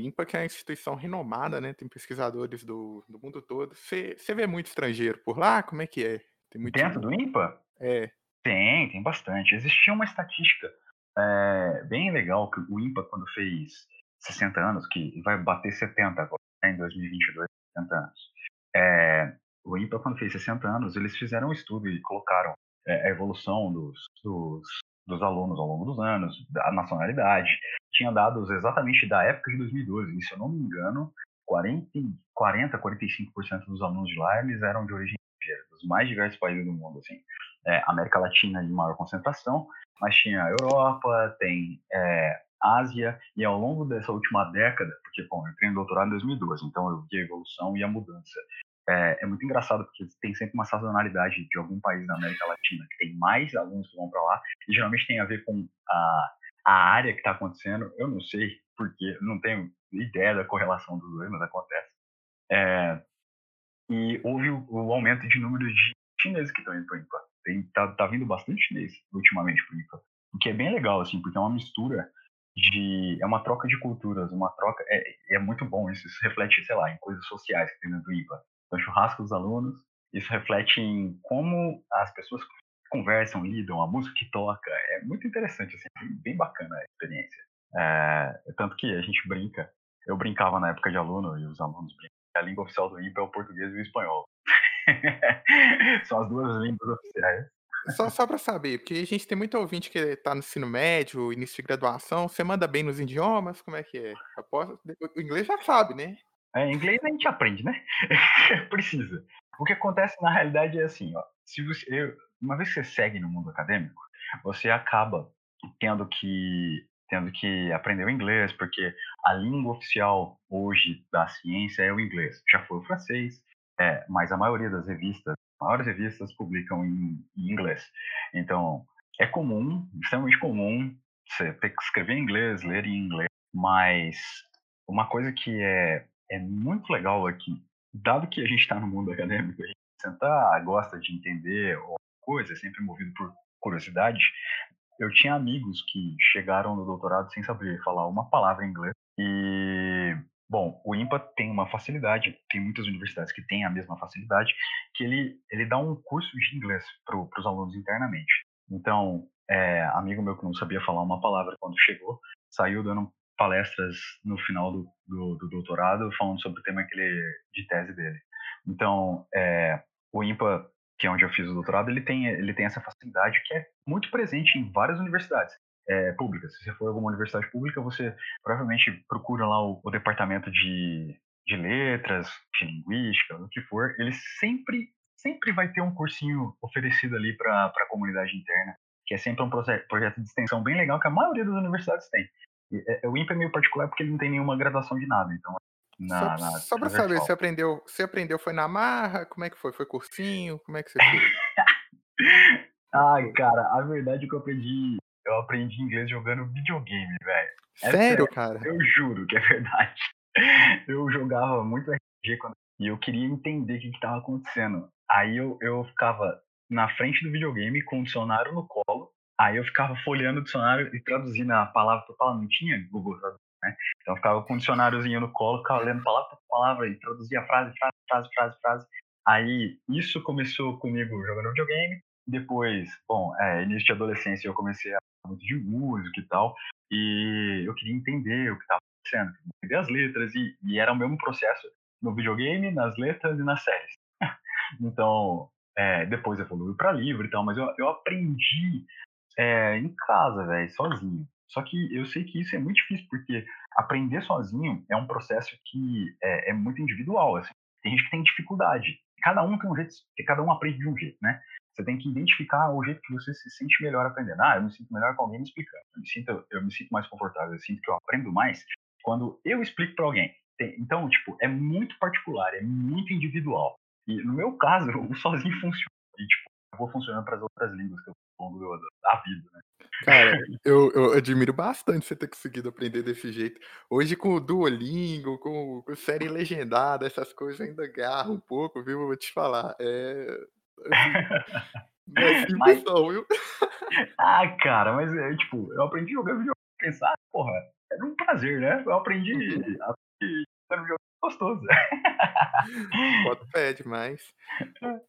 INPA, que é uma instituição renomada, né? Tem pesquisadores do, do mundo todo. Você vê muito estrangeiro por lá? Como é que é? Tem muito... Dentro do INPA? É. Tem, tem bastante. Existia uma estatística é, bem legal que o INPA, quando fez 60 anos, que vai bater 70 agora, né, em 2022, 70 anos. É, o INPA, quando fez 60 anos, eles fizeram um estudo e colocaram é, a evolução dos, dos, dos, alunos ao longo dos anos, da nacionalidade. Tinha dados exatamente da época de 2012, e se eu não me engano, 40, 40 45% dos alunos de lá eles eram de origem estrangeira, dos mais diversos países do mundo. Assim. É, América Latina de maior concentração, mas tinha Europa, tem é, Ásia, e ao longo dessa última década, porque, bom, eu entrei no doutorado em 2012, então eu vi a evolução e a mudança. É, é, muito engraçado porque tem sempre uma sazonalidade de algum país da América Latina que tem mais alunos que vão para lá e geralmente tem a ver com a, a área que está acontecendo. Eu não sei porque, não tenho ideia da correlação dos dois, mas acontece. É, e houve o, o, aumento de número de chineses que estão indo para o INPA. Tem, tá, tá vindo bastante chinês ultimamente para o INPA, o que é bem legal, assim, porque é uma mistura de é uma troca de culturas, uma troca é, é muito bom isso, isso reflete, sei lá, em coisas sociais que tem dentro do IPA. Então, churrasco dos alunos, isso reflete em como as pessoas conversam, lidam, a música que toca, é muito interessante, assim, bem bacana a experiência. É, tanto que a gente brinca, eu brincava na época de aluno e os alunos brincam, a língua oficial do IPA é o português e o espanhol. São as duas línguas oficiais. Só, só para saber, porque a gente tem muito ouvinte que está no ensino médio, início de graduação. Você manda bem nos idiomas? Como é que é? Posso... O inglês já sabe, né? É, inglês a gente aprende, né? Precisa. O que acontece na realidade é assim, ó, se você, uma vez que você segue no mundo acadêmico, você acaba tendo que tendo que aprender o inglês, porque a língua oficial hoje da ciência é o inglês. Já foi o francês, é, mas a maioria das revistas maiores revistas publicam em, em inglês. Então, é comum, extremamente comum, você ter que escrever em inglês, ler em inglês, mas uma coisa que é, é muito legal aqui, dado que a gente está no mundo acadêmico, a gente sentar, gosta de entender coisa, sempre movido por curiosidade, eu tinha amigos que chegaram no doutorado sem saber falar uma palavra em inglês e Bom, o IMPA tem uma facilidade, tem muitas universidades que têm a mesma facilidade, que ele, ele dá um curso de inglês para os alunos internamente. Então, é, amigo meu que não sabia falar uma palavra quando chegou, saiu dando palestras no final do, do, do doutorado falando sobre o tema que ele, de tese dele. Então, é, o IMPA, que é onde eu fiz o doutorado, ele tem, ele tem essa facilidade que é muito presente em várias universidades é, públicas. Se você for alguma universidade pública, você provavelmente procura lá o, o departamento de, de letras, de linguística, o que for. Ele sempre, sempre vai ter um cursinho oferecido ali para a comunidade interna, que é sempre um projeto, de extensão bem legal que a maioria das universidades tem. E, é, o INPE é meio particular porque ele não tem nenhuma graduação de nada, então na, só, só para saber, você aprendeu, você aprendeu foi na marra? Como é que foi? Foi cursinho? Como é que você fez? Ai, cara, a verdade é que eu aprendi eu aprendi inglês jogando videogame, velho. É sério, cara? Eu juro que é verdade. Eu jogava muito RPG quando... e eu queria entender o que estava acontecendo. Aí eu, eu ficava na frente do videogame com o dicionário no colo. Aí eu ficava folheando o dicionário e traduzindo a palavra por palavra. Não tinha Google Tradutor? Então ficava com o dicionáriozinho no colo, ficava lendo palavra por palavra e traduzia frase, frase, frase, frase, frase. Aí isso começou comigo jogando videogame. Depois, bom, é, início de adolescência eu comecei a muito de música e tal, e eu queria entender o que estava acontecendo, entender as letras, e, e, era o mesmo processo no videogame, nas letras e nas séries. então, é, depois evoluiu para livro e tal, mas eu, eu aprendi é, em casa, velho, sozinho. Só que eu sei que isso é muito difícil, porque aprender sozinho é um processo que é, é muito individual, assim. Tem gente que tem dificuldade. Cada um tem um jeito, cada um aprende de um jeito, né? Você tem que identificar o jeito que você se sente melhor aprendendo. Ah, eu me sinto melhor com alguém me explicando. Eu me sinto, eu me sinto mais confortável, eu sinto que eu aprendo mais quando eu explico para alguém. Então, tipo, é muito particular, é muito individual. E no meu caso, o sozinho funciona. E, tipo, vou funcionando para as outras línguas que eu ao longo da vida, né? Cara, eu, eu, admiro bastante você ter conseguido aprender desse jeito. Hoje, com o Duolingo, com, com série legendada, essas coisas ainda agarram um pouco, viu? Vou te falar. É, não é simples mas, não, viu? ah, cara, mas é tipo, eu aprendi jogando videogame pensar, porra, era um prazer, né. Eu aprendi Uhum. era um jogo gostoso. Boto fé, demais. É.